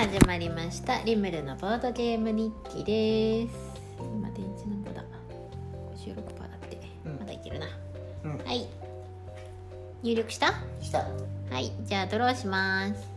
始まりました。リムルのボードゲーム日記です。今電池なんぼだ56%だって、うん。まだいけるな。うん。はい。入力した？した。はい。じゃあドローします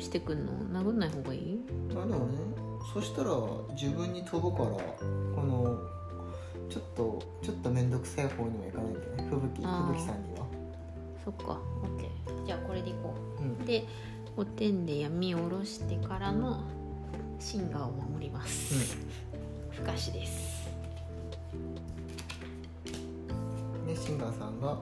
してくんの？殴んない方がいい？あでもね。そしたら自分に飛ぶからこのちょっとちょっと面倒くさい方にはいかないんだよね。吹雪吹雪さんには。そっか。OK じゃあこれでいこう。ん。うで5点で闇を下ろしてからのシンガーを守ります、不可視です。でシンガーさんが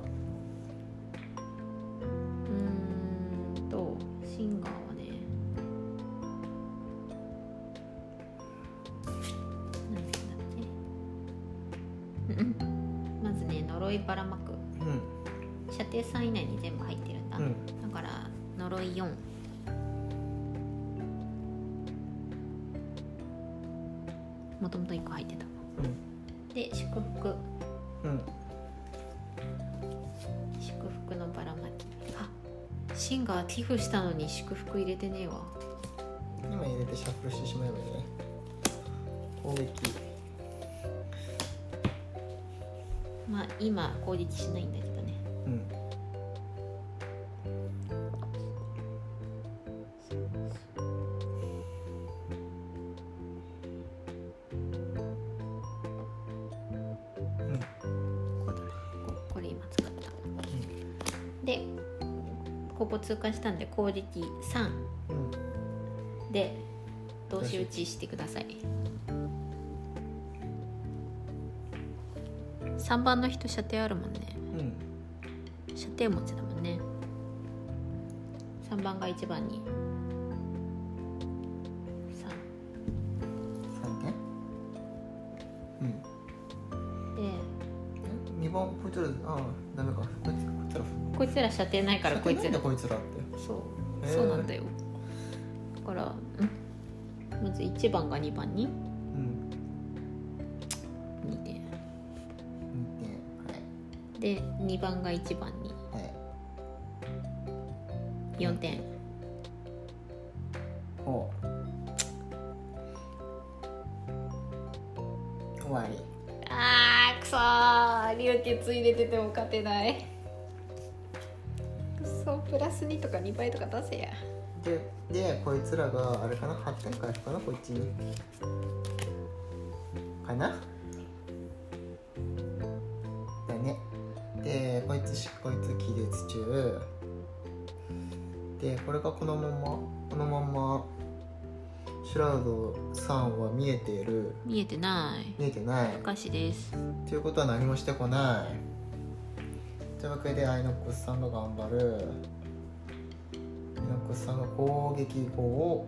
シンガーティフしたのに祝福入れてねえわ。今入れてシャッフルしてしまえばいいね。攻撃。まあ今攻撃しないんだけどここ通過したんで攻撃3うん。で同士打ちしてください。3番の人射程あるもんね。うん。射程持ちだもんね。3番が1番にこいつらああダメか。こいつこいつらこいつら射程ないからこいつら。こいつらって。そう。へーそうなんだよ。だからん。まず1番が2番に。うん。2点二点で2番が1番に。はい。はい4点。ほうー流血入れてても勝てない。くそプラス2とか2倍とか出せや。ででこいつらがあれかな？8点回復かな？こっちに。かな？だね。でこいつしこいつ気絶中。でこれがこのままこのままシュラウドさんは見えている？見えてない。見えてない。不可視です。ということは何もしてこない。というわけでアイノックスさんが頑張る。アイノックスさんが攻撃後を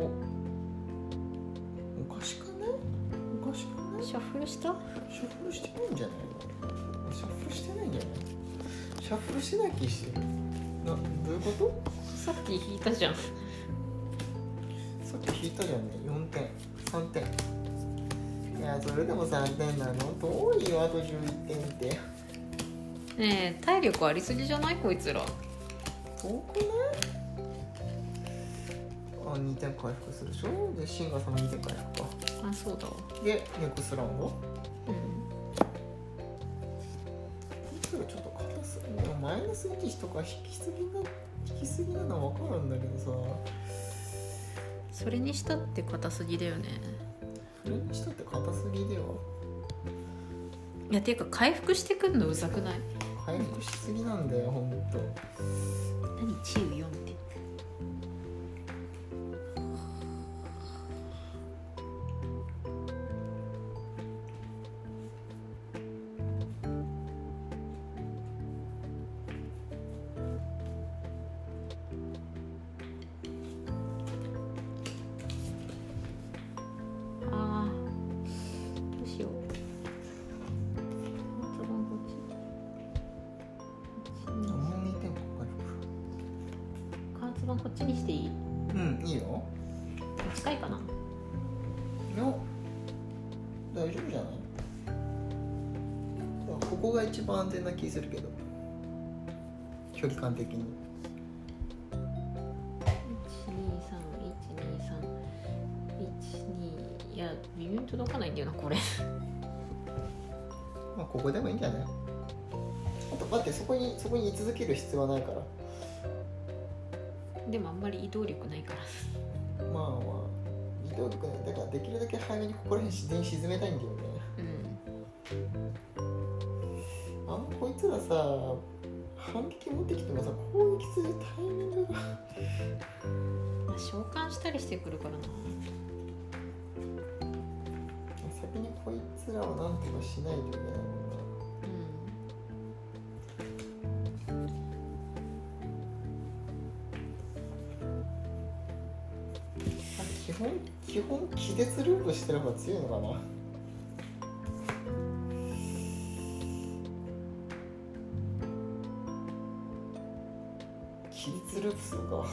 おおかしくない？おかしくない？シャッフルした？シャッフルしてないんじゃないの？シャッフルしてないんじゃない？シャッフルしてない気してるなどういうこと？さっき引いたじゃん。さっき引いたじゃん。ね4点。3点。いやそれでも3点なの？遠いよあと11点って。ねえ体力ありすぎじゃない？こいつら。遠くないあ2点回復するでしょ？でシンガーさんも2点回復か。あそうだわ。でネクスラウンドうん。ちょっと硬すぎるマイナス1とか引きすぎな引きすぎなのは分かるんだけどさそれにしたって硬すぎだよね。それにしたって硬すぎだよいやていうか回復してくんのうざくない？回復しすぎなんだよほんと。何？チウ4ってできるだけ早めにここら辺自然に沈めたいんだよね。うん。あんまこいつらさ反撃持ってきてもさ攻撃するタイミングがまあ召喚したりしてくるからな。先にこいつらをなんとかしないといけないもん本基本気絶ループしてる方が強いのかな？気絶ループするか。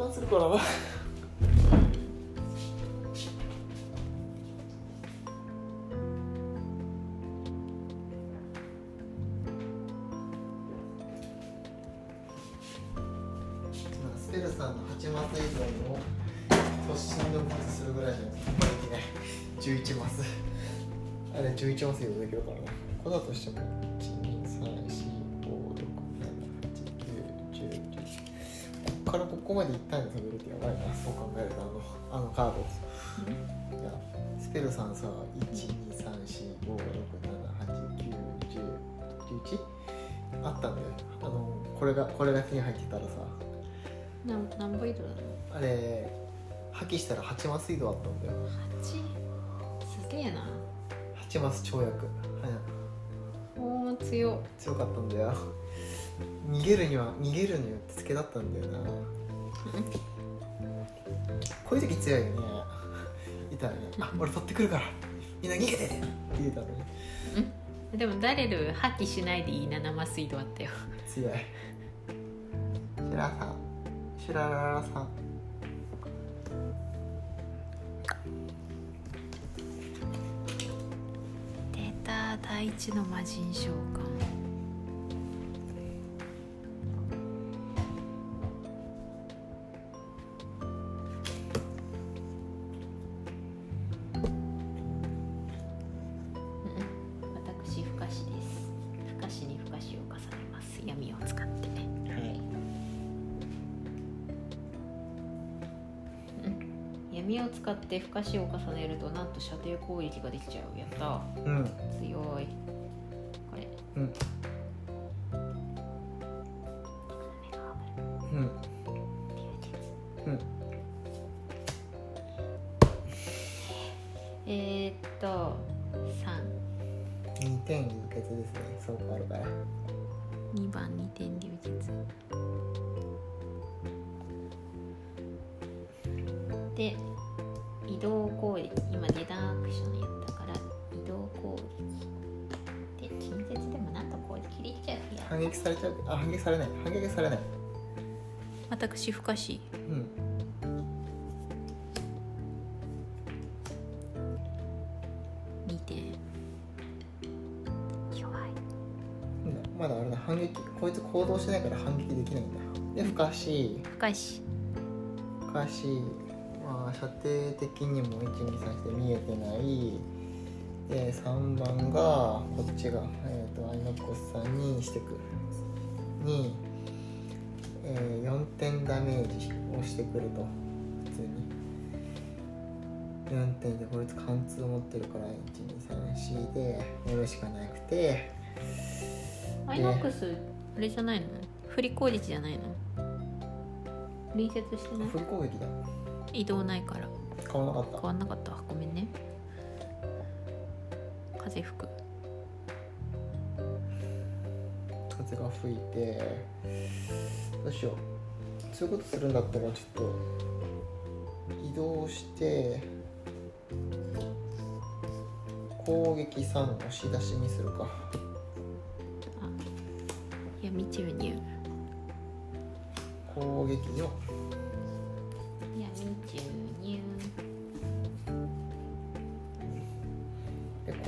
魔人召喚するから。なここまで一旦に飛べるってやばいなそう考えるとあのあのカードいやスペルさんさ1234567891011あったんだよあのこれがこれが手に入ってたらさなん何倍移動なのあれ破棄したら8マス移動あったんだよ 8? すげえな8マス跳躍、はい、おー強っ強かったんだよ逃げるには逃げるには手付けだったんだよなこういう時強いよね。いたらねあ俺取ってくるから。みんな逃げてって言うたのにでもダレル破棄しないでいい7マス移動あったよ。強い。シュラさん。シュラララさん。出た第一の魔人召喚使って負荷死を重ねるとなんと射程攻撃ができちゃうやったうん。強い。これ。うん。うん。うん。えー、っと2点流血ですね。そうかあるから。32番2点流血。で移動攻撃今下段アクションやったから移動攻撃で近接でもなんと攻撃できちゃうや反撃されちゃうあ反撃されない。反撃されない。私不可視。うん2点弱い。うんまだあれだ。反撃こいつ行動してないから反撃できないんだ。で不可視。不可視。不可視まあ射程的にも123して見えてない。で3番がこっちが、えー、とアイノックスさんにしてくに、えー4点ダメージをしてくると。普通に。4点でこいつ貫通持ってるから1234でやるしかなくて。アイノックスあれじゃないの？振り攻撃じゃないの？隣接してない？振り攻撃だ移動ないから。買わなかった。変わんなかったごめんね。風吹く。風が吹いてどうしよう。そういうことするんだったらちょっと移動して攻撃3押し出しにするか。闇注入攻撃4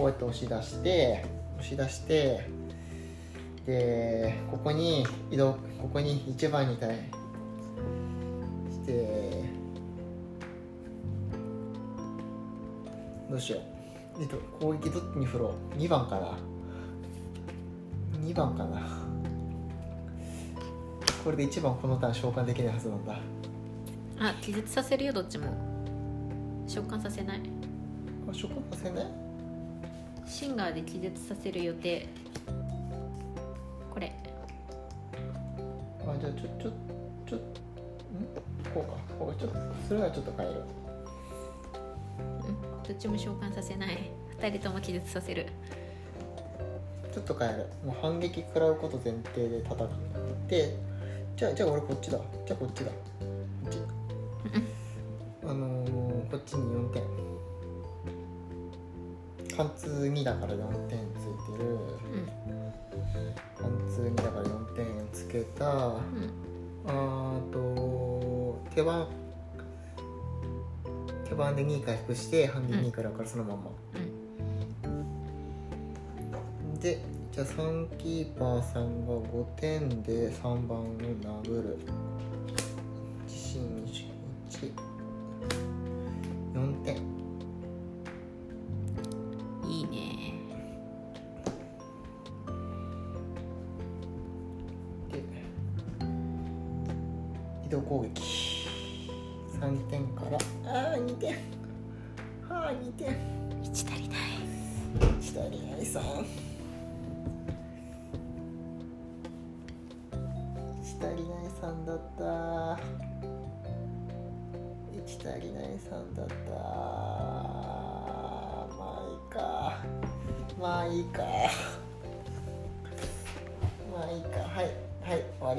こうやって押し出して押し出してでここに移動ここに1番に対してどうしよう。えっと攻撃どっちに振ろう。2番かな。2番かな。これで1番このターン召喚できないはずなんだ。あ気絶させるよどっちも。召喚させない。あ召喚させない？シンガーで気絶させる予定。これ。あじゃあちょちょちょん？こうか。こうか。ちょっとそれはちょっと変えるう。ん。どっちも召喚させない。二人とも気絶させる。ちょっと変える。もう反撃食らうこと前提で叩くでじゃあじゃあ俺こっちだ。じゃあこっちだ。こっち。あのー、こっちに4点貫通2だから4点ついてる。うん貫通2だから4点つけた。うんあと手番手番で2回復して反撃2からからそのまんま、でじゃあ3キーパーさんが5点で3番を殴る。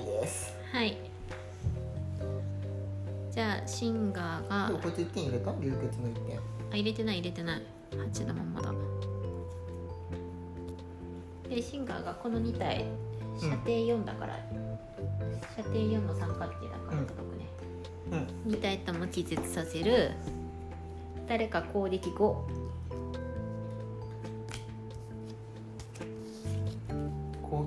です。はい。じゃあシンガーがこいつ1点入れた？流血の1点。あ入れてない入れてない。8のまんまだ。でシンガーがこの2体射程4だから、射程4の三角形だからうん届くね、うん。2体とも気絶させる誰か攻撃5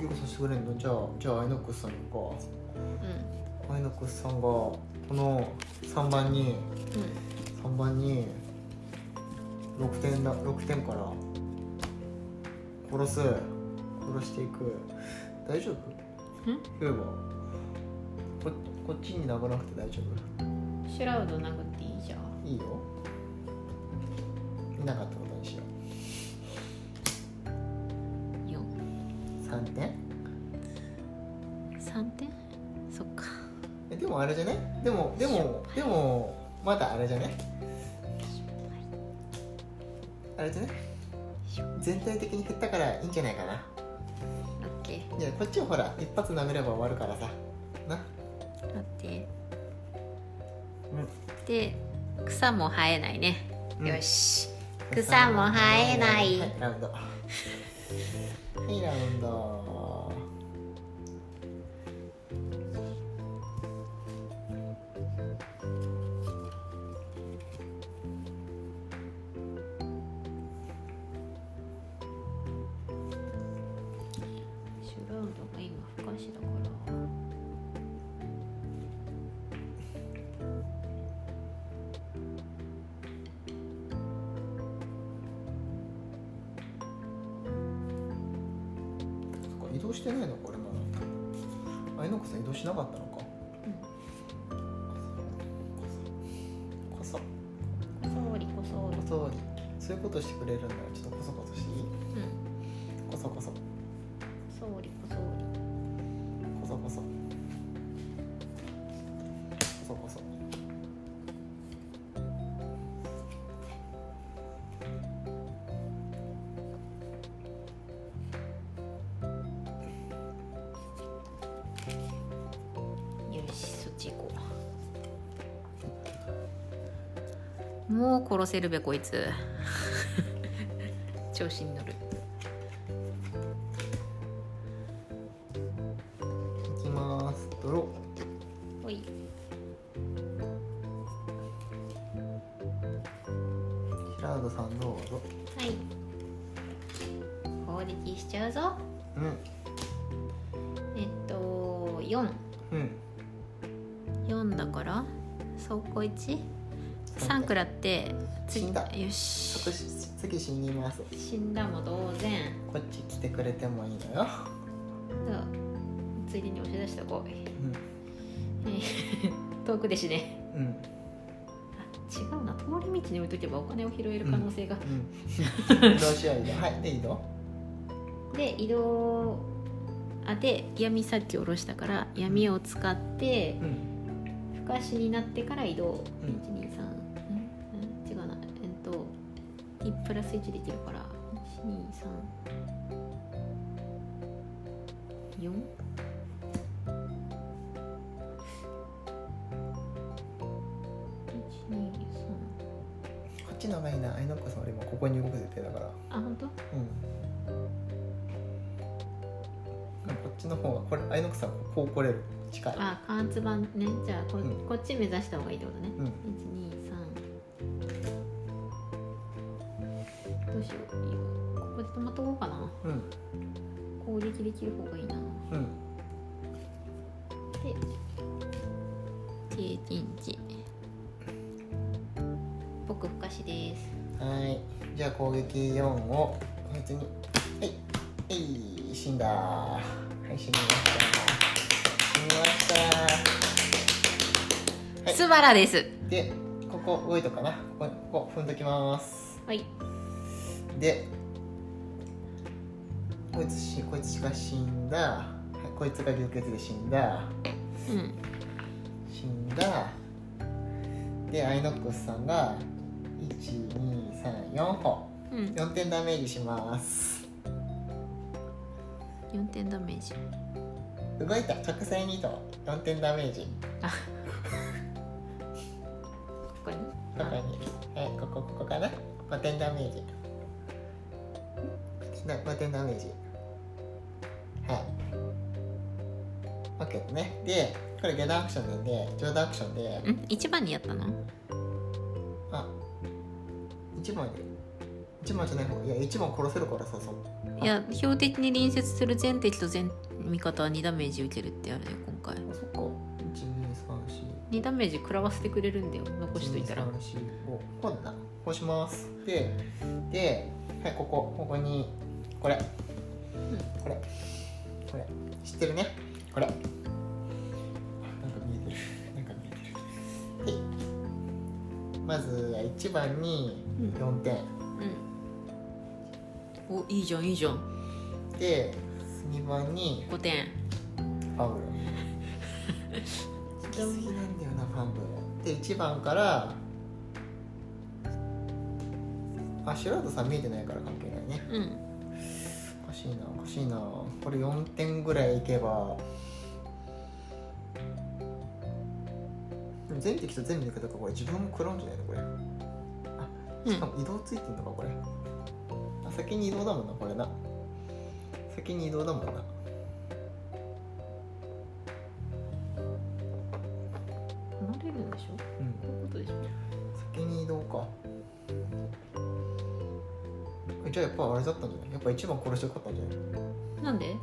攻撃させてくれんのじゃあじゃあアイノックスさん。かうアイノックスさんがこの3番にんうん。3番に6点だ6点から殺す殺していく。大丈夫？ん？言えばここっちに殴らなくて大丈夫？シュラウド殴っていいじゃん。いいよ。なかったあれじゃね？でもでもでもまだあれじゃね？あれじゃね？全体的に減ったからいいんじゃないかな。オッケー。いやこっちはほら一発舐めれば終わるからさ。な？待って。で草も生えないね、うん。よし。草も生えない。はいラウンド。はいラウンドしてないのこれまだ。あいのこさん移動しなかったのか。こそ。こそ。りこそり。こそり。そういうことしてくれるんだらちょっとこそこそしてもう殺せるべこいつ。調子に乗る。次次死にます。死んだも同然。こっち来てくれてもいいのよ。じゃあついでに押し出してこい遠くで死ね。うん。違うな。通り道に置いとけばお金を拾える可能性が、うん どうしよう。いいよはいで移動。で移動。あで闇さっき下ろしたから闇を使ってうん不可視になってから移動、うん。123んん違うなえっと1プラス1できるから1234こっちの方がいいな。あいのこさん俺今ここに動く予定だから。あ本当？うん。こっちの方がこれあいのこさんこう来れる。近い。あ加圧版ね。じゃあこ,、うん。こっち目指した方がいいってことね、うん。123どうしよ。うここで止まっとこうかな。うん。攻撃できる方がいいな。うん。で経験値僕不可視です。はい。じゃあ攻撃4を別に。はい。えい。死んだ。はい。死にました。死にました。はい。スバラです。でここ動いとくかな。ここここ踏んどきます。はいでこいつしこいつが死んだ、はい、こいつが流血で死んだ。うん。死んだ。でアイノックスさんが1234歩うん。4点ダメージします。4点ダメージ。動いた。直線移動4点ダメージ。ここに。ここに。はいここここかな。5点ダメージな5点ダメージ。はい。OK ね。でこれゲダアクションなんで上段アクションで。ん？一番にやったの？あ。1番で1番じゃない方。いや1番殺せるからさそう。いや標的に隣接する全敵と全味方は2ダメージ受けるってあるよ今回。あそっか。2ダメージ食らわせてくれるんだよ残しといたら。1234こうだ。なこうします。でではいここここにこれ、これ。これ。知ってるね。これ。あなんか見えてる。なんか見えてる。はい。まず1番にうん。4点。うん。おいいじゃんいいじゃん。で2番に5点。ファンブル。好きなんだよなファンブル。で1番からあシュラードさん見えてないから関係ないね。うん。おかしいなおかしいな。これ4点ぐらいいけば。全敵と全部抜けたからこれ自分も食らうんじゃないのこれ。あしかも移動ついてんのかこれ。あ先に移動だもんなこれな。先に移動だもんな。離れるんでしょ？うん。こういうことでしょ先に移動か。えじゃあやっぱあれだったんじゃない？やっぱ一番殺してよかったんじゃない？なんで？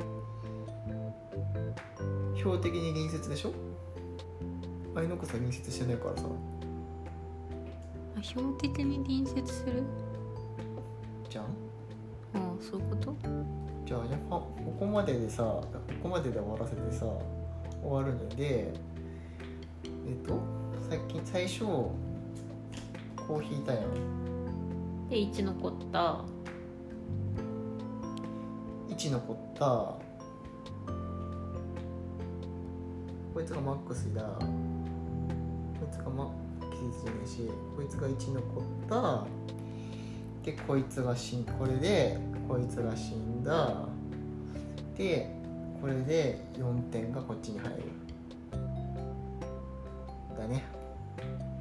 標的に隣接でしょ？アイノックスは隣接してないからさ。あ標的に隣接する？じゃん？ああそういうこと？じゃあやっぱここまででさここまでで終わらせてさ終わるのでえっとさっき最初こう引いたやん。で1残った1残ったこいつがマックスだ。こいつがマ季節じゃないしこいつが1残った。でこいつが死んこれでこいつが死んだ。でこれで4点がこっちに入る。だね。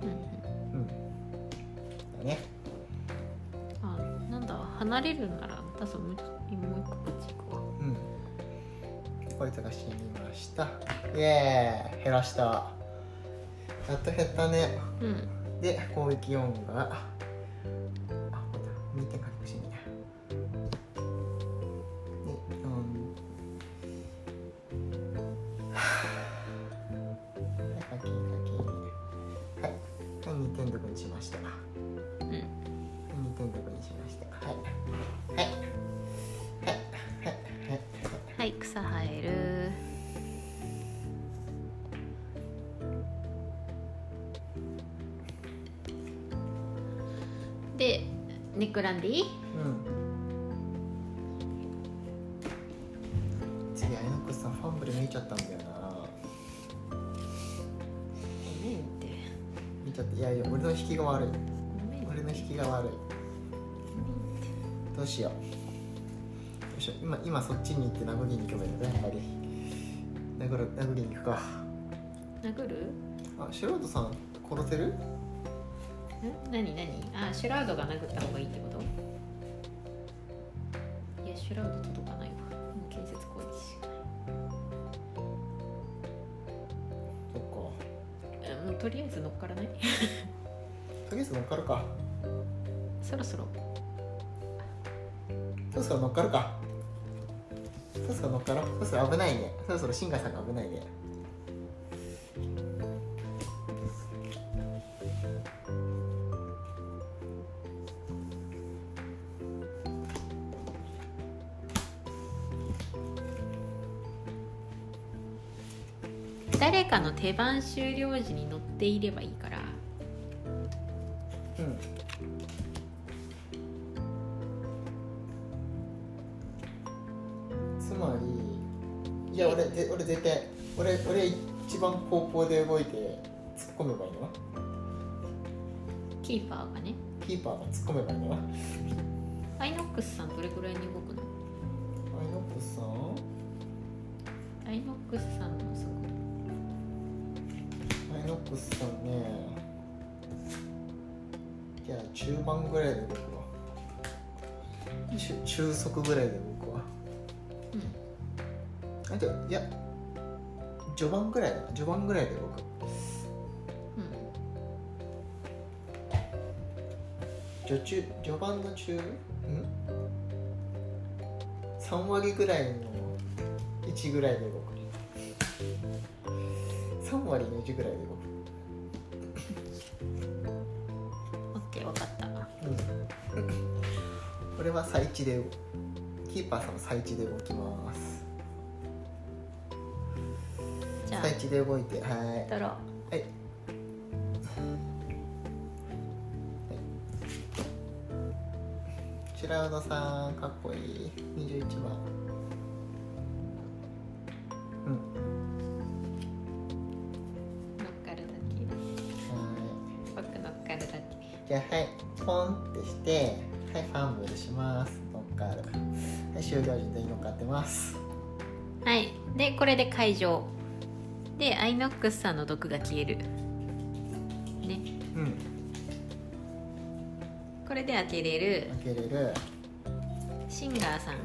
うんうん。だね。あなんだ離れるならまたう一個こっち行くわうん。こいつが死にました。イエーイ。減らした。やっと減ったね。うん。で攻撃音がか。殴る？あ素人さん殺せる？ん何何？あシュラウドが殴った方がいいってこと？いやシュラウド届かないわ。もう建設攻撃しかない。そっえもうとりあえず乗っからない？か とりあえず乗っかるか。そろそろ。そろそろ乗っかるか。そろそろ乗っかろうそろそろ危ないね。そろそろシンガーさんが危ないね手番終了時に乗っていればいいから。うん。つまりいや俺で俺絶対俺俺一番後方で動いて突っ込めばいいの？キーパーがね。キーパーが突っ込めばいいの？アイノックスさん中盤ぐらいで動くわ中中速ぐらいで動くわうん。あじゃあいや序盤ぐらいだ序盤ぐらいで動くうん。序中序盤の中ん？3割ぐらいの1ぐらいで動く3割の1ぐらいで動 って分かった、うん、これは最地でキーパーさんも最地で動きます。じゃあ。最地で動いてはい。ドローはい。シラウドさんかっこいい。21番。はいポンってしてはいファンブルします。乗っかる。はい終了時で乗っかってます。はい。でこれで解錠でアイノックスさんの毒が消える。ね。うん。これで開けれる。開けれる。シンガーさん。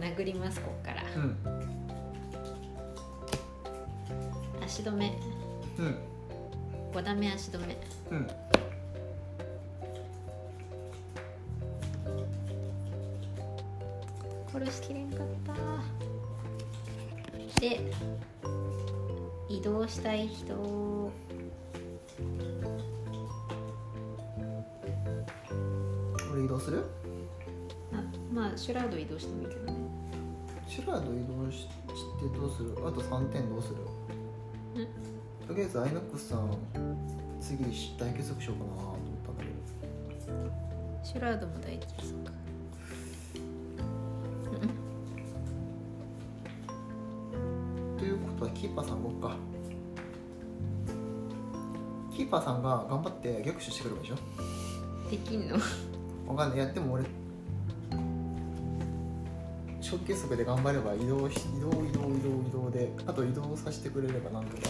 殴りますここから。うん。足止め。うん5段目足止め。うん。殺しきれんかった。で移動したい人。これ移動する？あまあシュラウド移動してもいいけどね。シュラード移動ししてどうする？あと3点どうする？りあえずアイノックスさん次大結束しようかなと思ったんだけシュラウドも大事そうかどということはキーパーさん動くか。キーパーさんが頑張って逆手してくればいいでしできんの？ょ わかんない。いやでも俺小結束で頑張れば移動し移動移動移動移動であと移動させてくれればなんとか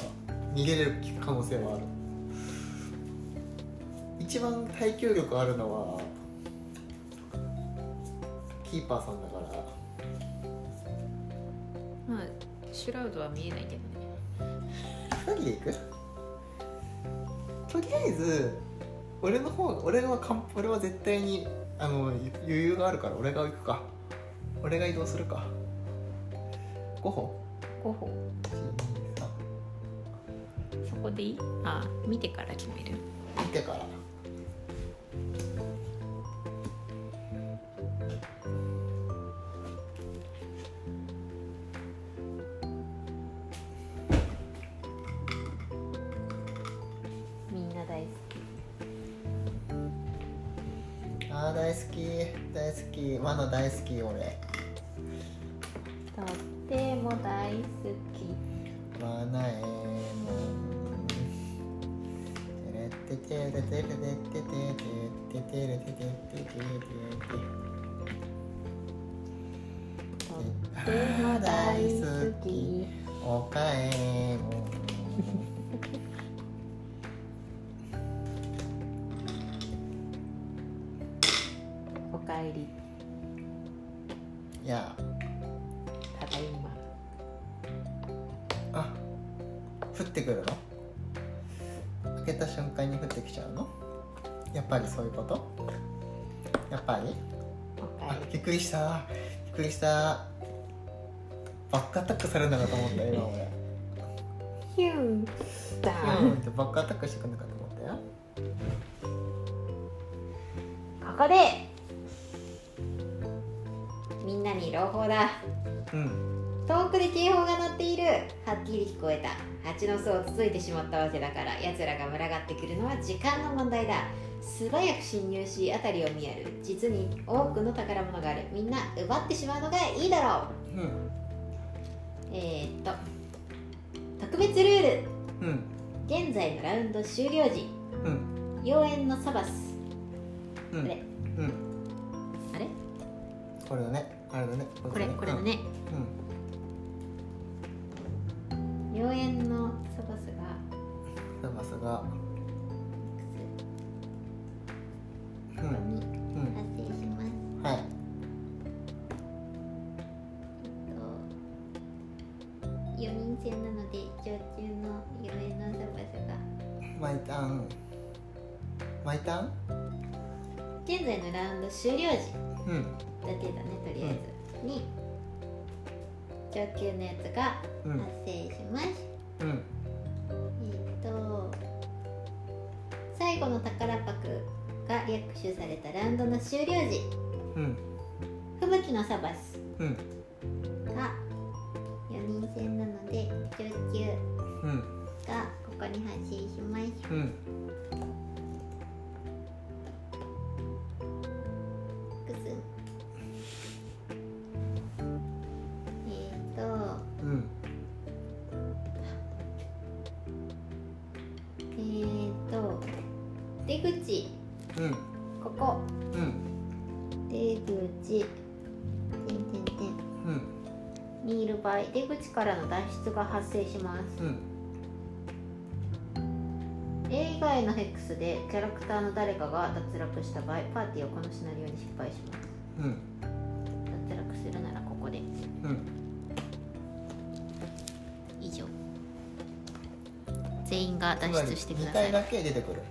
逃げれる可能性はある。一番耐久力あるのはキーパーさんだから。まあシュラウドは見えないけどね。2人で行く？とりあえず俺の方俺はかん俺は絶対にあの余裕があるから俺が行くか。俺が移動するか。5歩5歩そこでいい？あ見てから決める。見てから。したびっくりした。バックアタックされるのかと思ったよ今俺。りヒュンダうんンってバックアタックしてくるのかと思ったよ。ここでみんなに朗報だ。うん。遠くで警報が鳴っている。はっきり聞こえた。蜂の巣をつついてしまったわけだから奴らが群がってくるのは時間の問題だ素早く侵入し辺りを見やる。実に多くの宝物がある。みんな奪ってしまうのがいいだろう。うん。えー、っと特別ルール。うん。現在のラウンド終了時。うん。妖艶のサバス。うん。これ。うん。あれ？これだね。あれだね。これこれだね。うん。妖艶のサバスが。サバスがここにうん。発生します。はい。えっと4人戦なので常駐の妖艶のサバスが毎ターン毎ターン現在のラウンド終了時。うん。だけだねとりあえず、に上級のやつがうん。発生します、うん。えっと最後の宝箱が略取されたラウンドの終了時。うん。吹雪のサバスうん。が4人戦なので上級うん。がここに発生しますうん口からの脱出が発生します。うん。A 以外のヘックスでキャラクターの誰かが脱落した場合パーティーはこのシナリオに失敗します。うん。脱落するならここで。うん。以上。全員が脱出してくだ2さい。回だけ出てくる。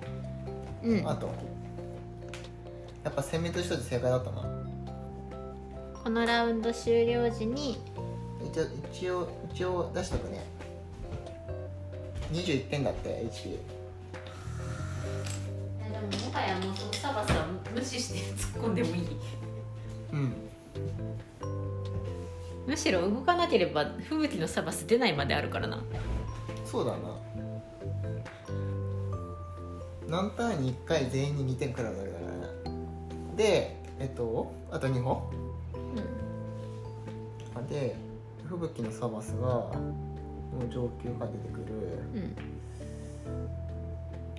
うん。あと。やっぱ攻めとしては正解だったな。このラウンド終了時に一応一応一応出しとくね。21点だって HP でももはやもうそのサバスは無視して突っ込んでもいい。うん。むしろ動かなければ吹雪のサバス出ないまであるからな。そうだな。何ターンに1回全員に2点くらいだからね。でえっとあと2本うで吹雪のサバスがもう上級が出てくる。ん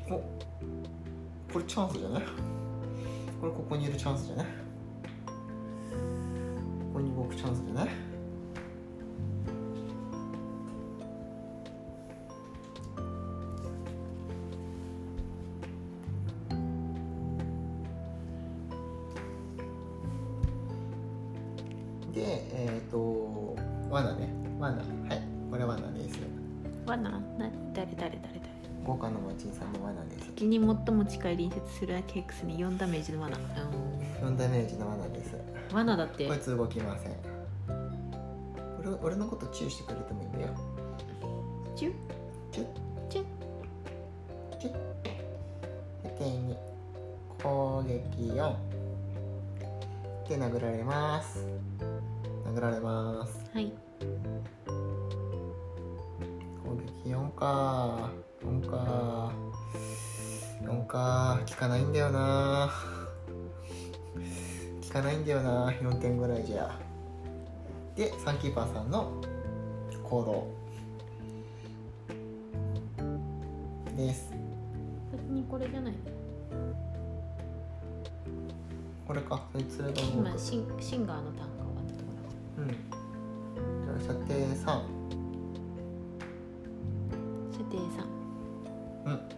うん。おこれチャンスじゃない？これここにいるチャンスじゃない？ここに動くチャンスじゃない？隣接するケックスに4ダメージの罠。うん。4ダメージの罠です。罠だって。こいつ動きません。俺俺のことチューしてくれてもいいんだよ。チュチュッチュッチュッで手に。攻撃4で殴られます。殴られます。はい。攻撃4か。4か4か効かないんだよな。効かないんだよな4点ぐらいじゃ。でサンキーパーさんの行動。です。別にこれじゃない。これか。そいつが動く。今シンシンガーのターンが終わった。とこうん。じゃあ射程3ろ設定3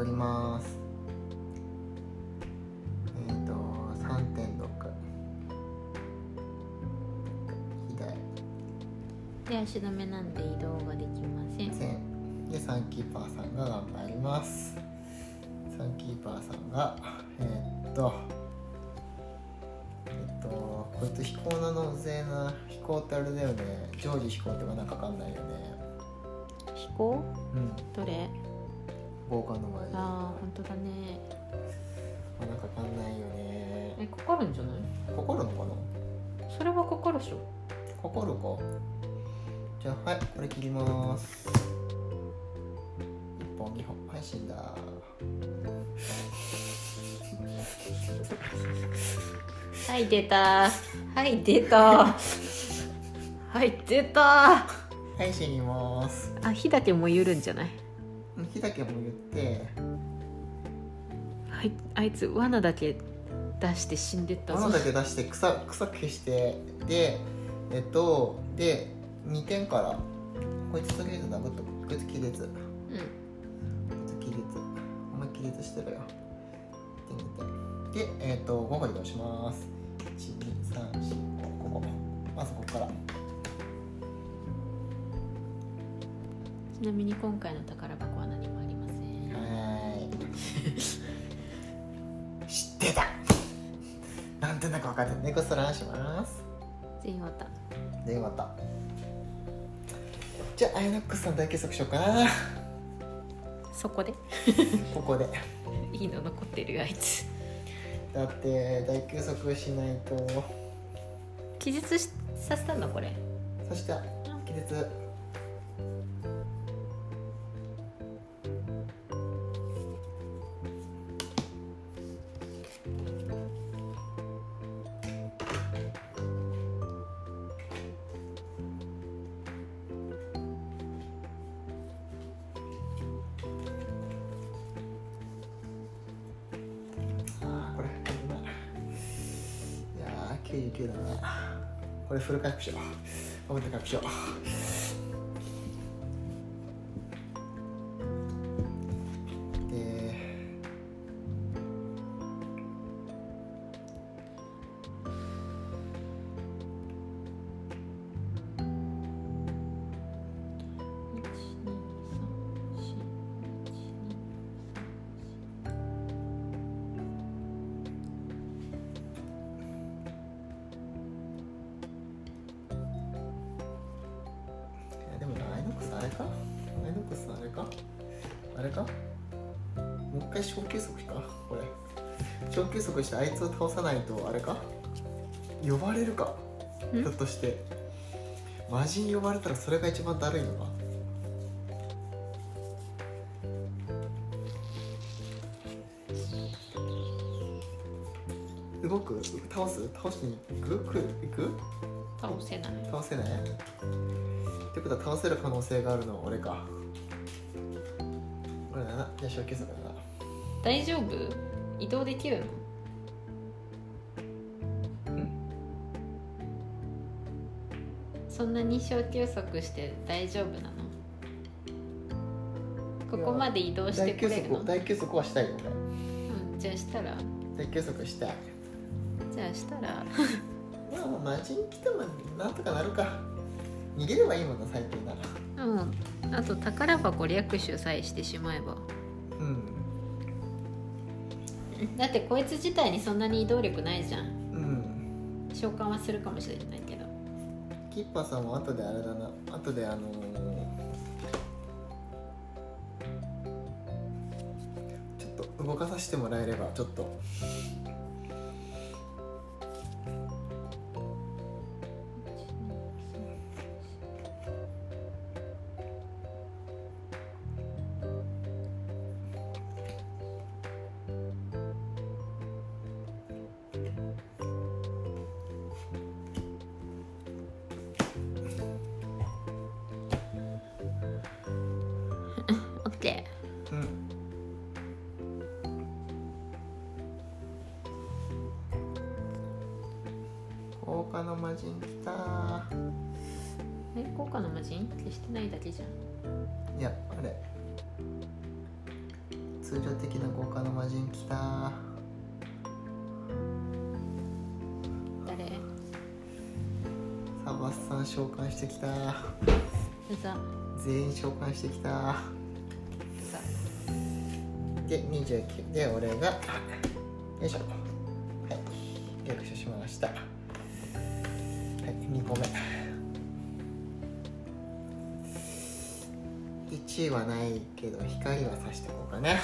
殴ります。えっ、ー、と3.6左。で足止めなんで移動ができません。線でサンキーパーさんが頑張ります。サンキーパーさんがえーっとえっとこいつ飛行なのうぜえな飛行ってあれだよね。常時飛行って罠かかんないよね。飛行？うん。どれ？防寒の前にああ本当だね。罠かかんないよね。えかかるんじゃない？かかるのかな？それはかかるでしょ。かかるか。じゃあはいこれ切ります。1本2本はい死んだ。はい出た。はい出た。はい出た。はい死にます。あ火だけもゆるんじゃない？うん火だけも言ってはいあいつ罠だけ出して死んでったぞ。物だけ出して草草消してでえっとで2点からこいつとりあえず殴っとくこいつ気絶こうんいつ気絶お前気絶してるよ。で2点でえっと5個移動します。12345ここ。まずここからちなみに今回の宝箱は何もありません。はーい。知ってた。なんとなく分かってた猫スランします。全員終わった。でまた。じゃあアイノックスさん大結束しようかな。そこで？ここで。いいの残ってるよあいつ。だって大休息しないと。気絶しさせたんだこれ。そして気絶か？アイノックスあれか？あれか？もう一回小休息か？これ。小休息してあいつを倒さないとあれか？呼ばれるか？ん？ひょっとして。魔人呼ばれたらそれが一番だるいのか？動く？倒す？倒しに行く？行く？倒せない。倒せない？ってことは倒せる可能性があるのは俺か。俺だな。じゃあ小休息だな。大丈夫？移動できるの？ん。そんなに小休息して大丈夫なの？ここまで移動してくれるの？息大休息はしたいようんじゃあしたら？俺大休息したい。じゃあしたら？まあまあマジに来てもなんとかなるか逃げればいいもんな最低な。らうん。あと宝箱略取さえしてしまえば。うん。だってこいつ自体にそんなに移動力ないじゃん。うん。召喚はするかもしれないけど。キッパさんも後であれだな。後であのーちょっと動かさせてもらえればちょっと魔人来たーえ効果の魔人消してないだけじゃん。いやあれ。通常的な豪華の魔人来た。誰？サバスさん召喚してきた。全員召喚してきた。うざで29で俺が。よいしょ。はい。略取しましたごめん。1位はないけど光はさしておこうかね。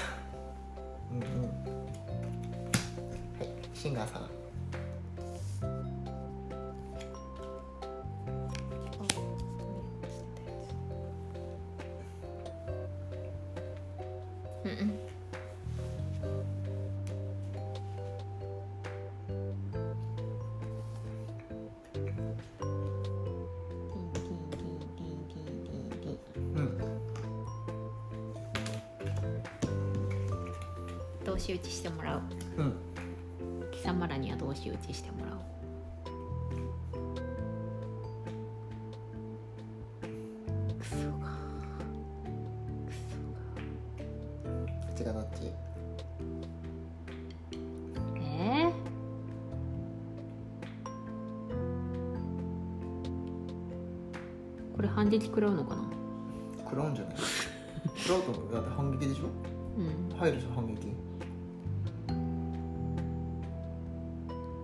うん入るでしょ反撃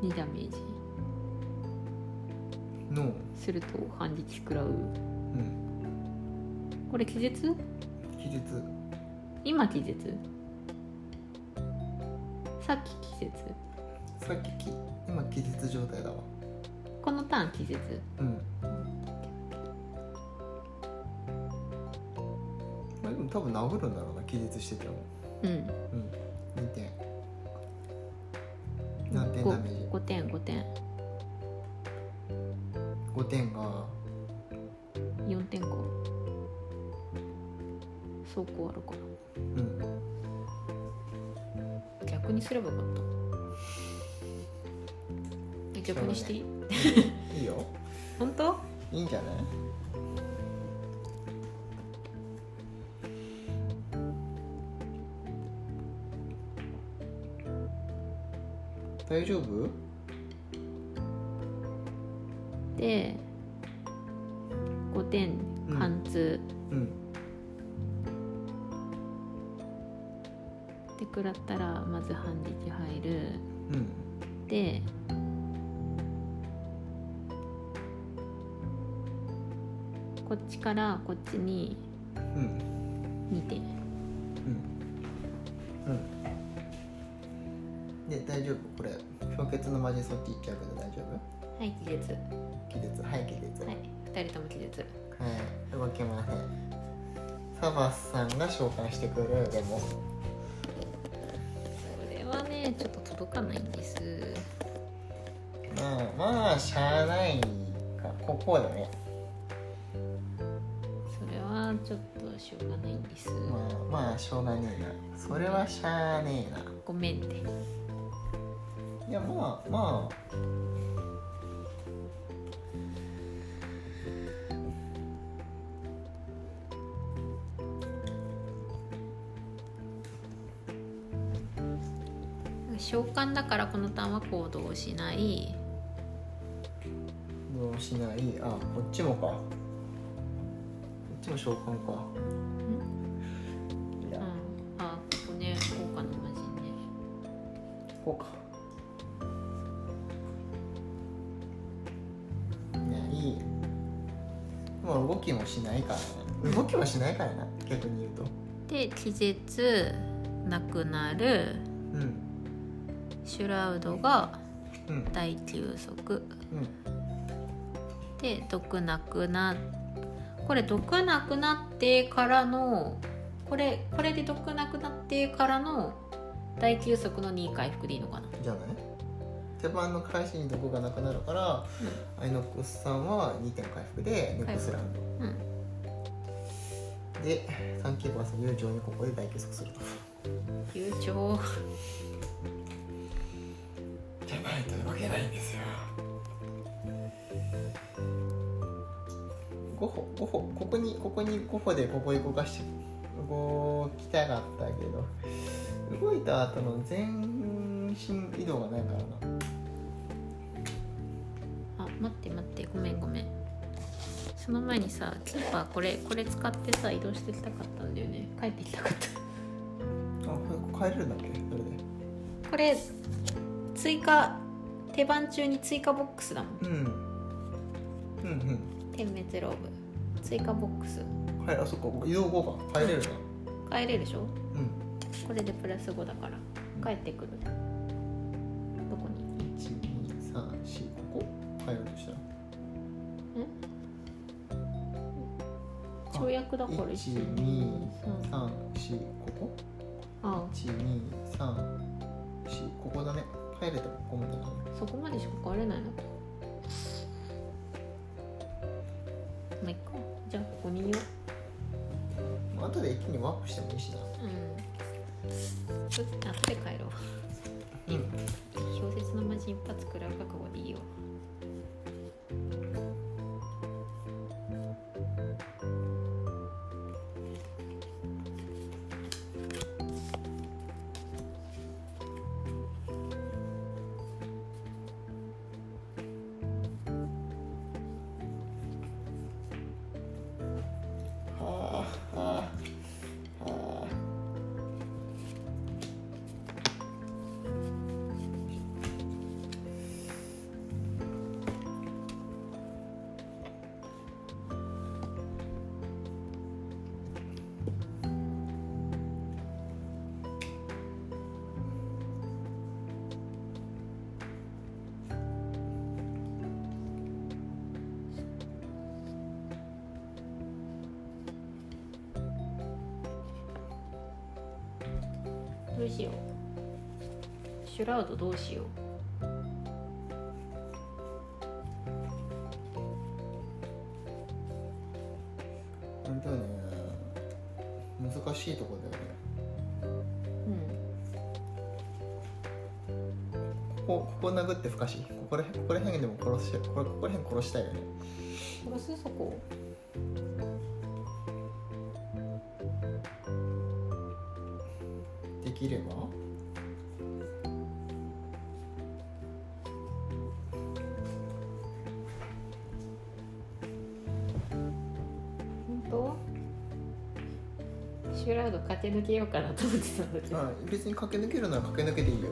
2ダメージ。のすると反撃食らう。うん。これ気絶気絶今気絶さっき気絶さっきき今気絶状態だわ。このターン気絶うん。まあでも多分殴るんだろうな気絶しててもうん。うん。2点何点ダメージ5点5点5点が4点か走行あるからうん。逆にすればよかったえケチャップにしていい、いいよ本当いいん。じゃない大丈夫？で5点うん。貫通、うん。で食らったらまず半日入る。うん。でこっちからこっちにうん。2点っち行っちゃうけど大丈夫？はい気絶気絶？はい気絶はい2人とも気絶はい、動けません。サバスさんが召喚してくる、でも。それはねちょっと届かないんですまあ、まあ、しゃあないか。ここだね。それはちょっとしょうがないんですまあ、まあ、しょうがねえな。それはしゃあねえな。ごめんっていや、まあ、まあ。召喚だからこのターンは行動しないどうしない。あ、こっちもか。こっちも召喚か。うんあここね効果の魔人ねこうか。きもしないからね。動きもしないからな、逆に言うと。で気絶なくなるうん。シュラウドがうん。大休息うん。で毒なくなこれ毒なくなってからのこれこれで毒なくなってからの大休息の2回復でいいのかなじゃない？手番の開始に毒がなくなるから、アイノックスさんは2点回復でネクスラウンド、うん。で三景バス友情にここで大結束すると。友情。じゃないと動けないんですよ。5歩5歩ここにここに5歩でここに動かして動きたかったけど動いた後の前進移動がないからな。あ待って待ってごめんごめんその前にさキーパーこれこれ使ってさ移動してきたかったんだよね。帰ってきたかった。あこれ帰れるんだっけ？それで。これ追加手番中に追加ボックスだもん。うん。うん点滅ローブ。追加ボックス。うんはいあそっか。移動後か。帰れるな帰れるでしょ？うん。これでプラス5だから。帰ってくる。どこに？1234ここ帰ろうとしたら？跳躍だから1234ここあ1234ここだね。帰れたここまでだねそこまでしか帰れないのか。まあいっか。じゃあここにいよまあ後で一気にワープしてもいいしな。ううん後で帰ろう。うん。小説の魔人一発食らう覚悟でいいよどうしよう。シュラウドどうしよう。本当ね難しいとこだよね。うん。ここここ殴って不可視ここら辺ここら辺でも殺しこれここら辺殺したいよね。殺す？そこきれば。本当？シュラウド駆け抜けようかなと思ってたんだけど。あ別に駆け抜けるなら駆け抜けていいよ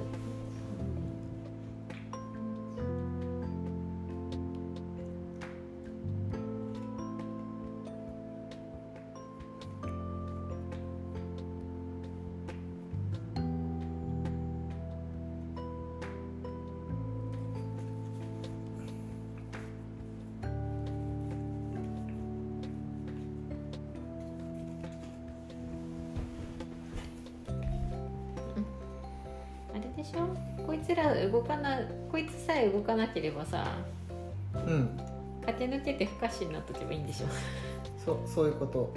でしょそうそういうこと。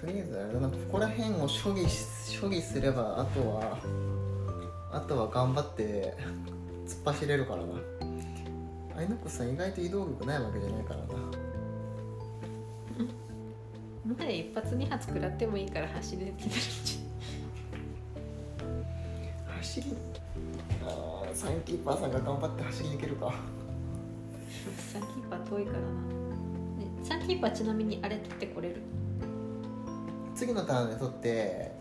とりあえずあれだなここら辺を処理処理すればあとはあとは頑張って突っ走れるからな。アイノックさん意外と移動力ないわけじゃないからな。もはや一発二発食らってもいいから走れてるんじ走りあーサンキーパーさんが頑張って走り抜けるか。サンキーパー遠いからな、ね、サンキーパーちなみにあれ取ってこれる？次のターンで取って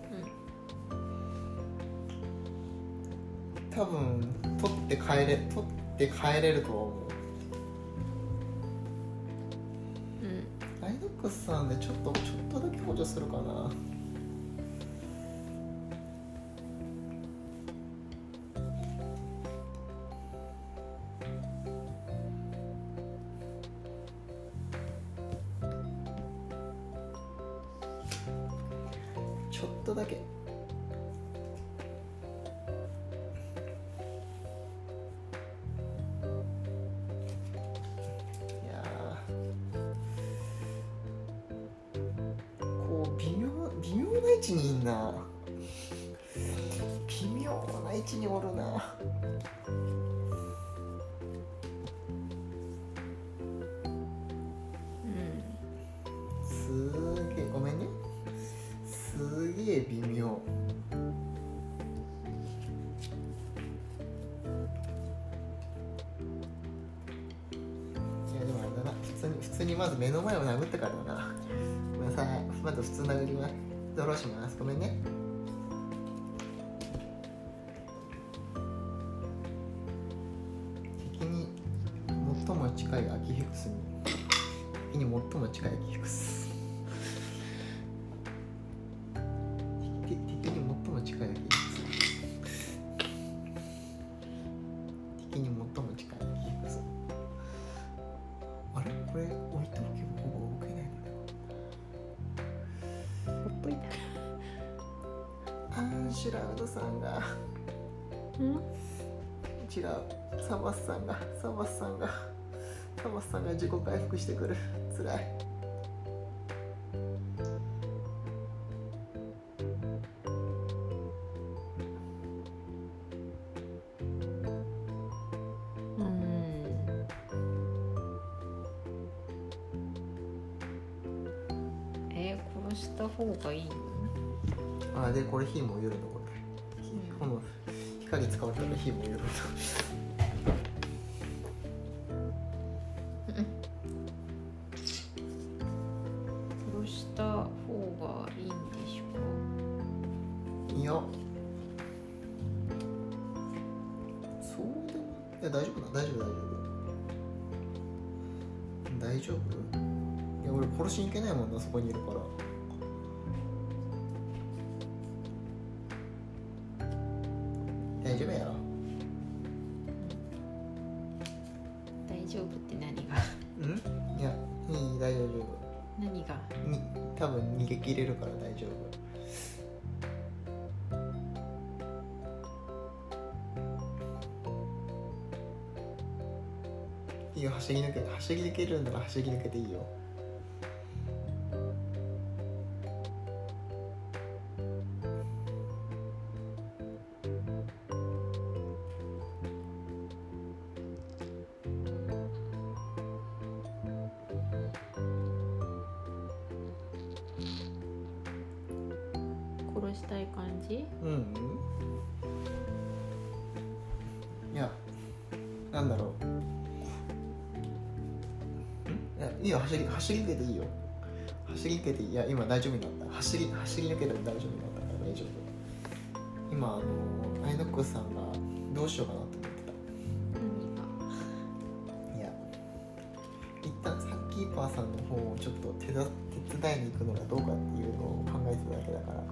多分取って帰れ取って帰れるとは思うックスさんでちょっとちょっとだけ補助するかな。に最も近いアキヘクスにに最も近いアキヘクス。復してくる。つらい。うん。えー、殺した方がいいの？あでこれ火もゆるの？これ。火この光使われたら火もゆるの受け入れるから大丈夫。いいよ走り抜け走り抜けるんなら走り抜けていいよ走り抜けていいよ。走り抜けていや今大丈夫になった。走り走り抜けても大丈夫になったから大丈夫。今あのアイノックさんがどうしようかなと思ってた。いや一旦サンキーパーさんの方をちょっと手伝手伝いに行くのがどうかっていうのを考えてただけだから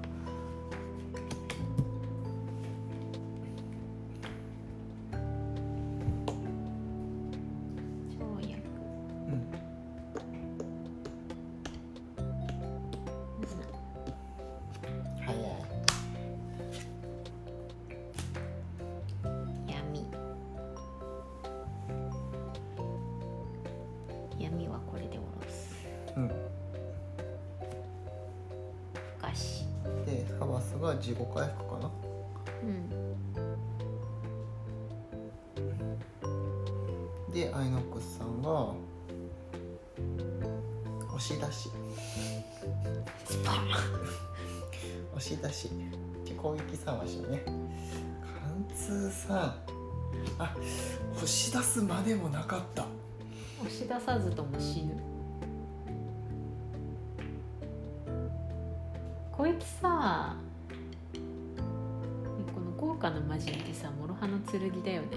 自己回復かな？うん。でアイノックスさんが押し出し。押し出し。で攻撃3はしね。貫通3あ押し出すまでもなかった。押し出さずとも死ぬ。こいつさこの魔人ってさ諸刃の剣だよね。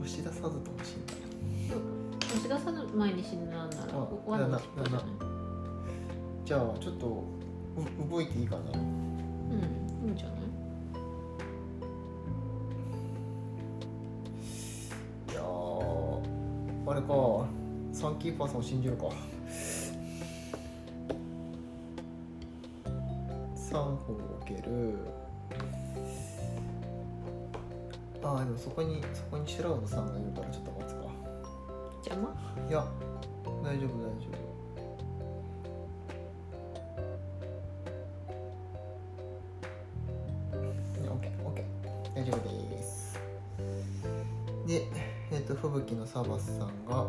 押し出さずとも死んだ押し出さぬ前に死ぬなんならあ罠の尻尾じゃない。じゃあちょっとう動いていいかな。うんいいんじゃない？いやーあれか。サンキーパーさんを信じるか。3本置けるでもそこにそこにシュラウドさんがいるからちょっと待つか。邪魔？いや大丈夫大丈夫。オッケーオッケー。大丈夫です。でえっ、と吹雪のサバスさんが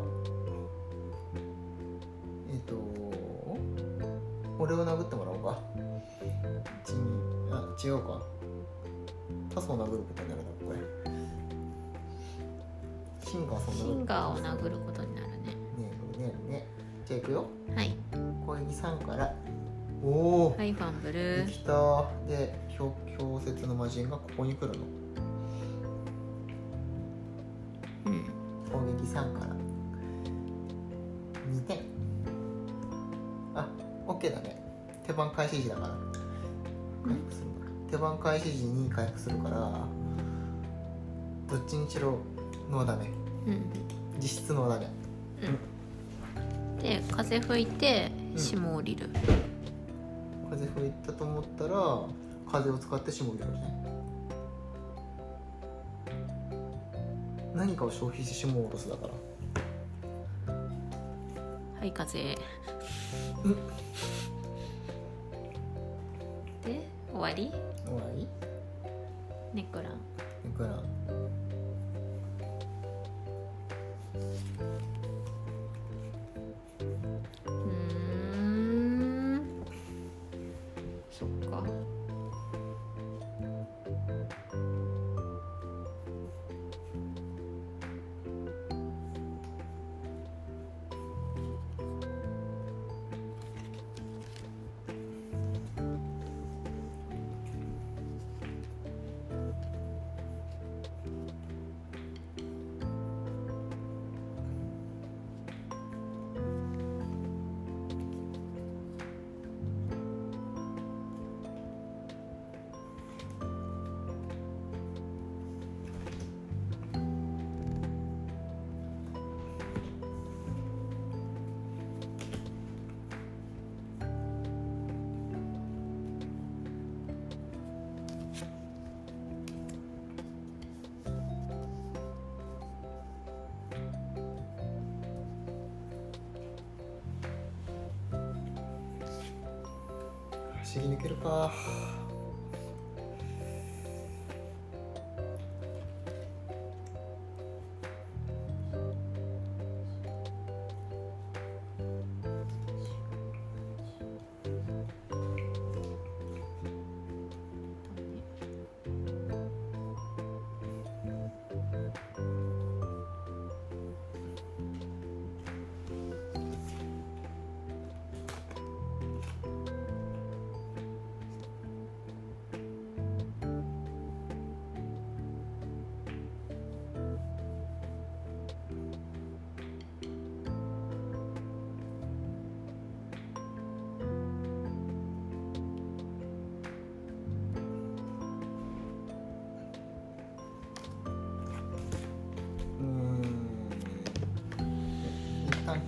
ガーを殴ることになるね。ねえねえね。じゃあいくよ。はい。攻撃3から。おお、はいファンブでルきたで氷氷雪の魔人がここに来るの。うん。攻撃3から。2点。あオッケーだね。手番開始時だから。回復するのか。手番開始時に回復するからどっちにしろノーダメ。うん実質ノーダメで風吹いてうん。霜降りる、風吹いたと思ったら風を使って霜降りるね。何かを消費して霜を落とすだから。はい風。うん。で終わり？終わり？ネクラン。いくらう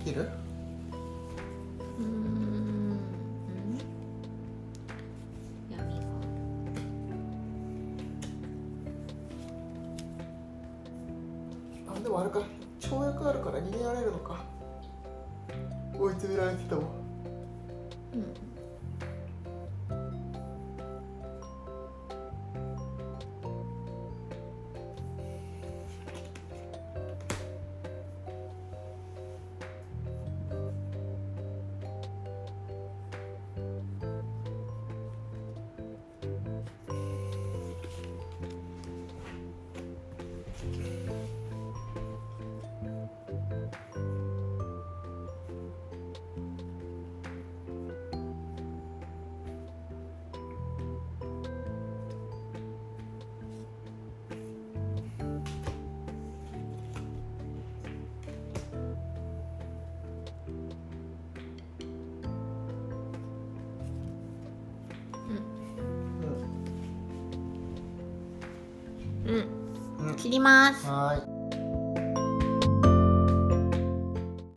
きる？うん。闇があでもあれか跳躍あるから逃げられるのか追い詰められてたもん。切ります。は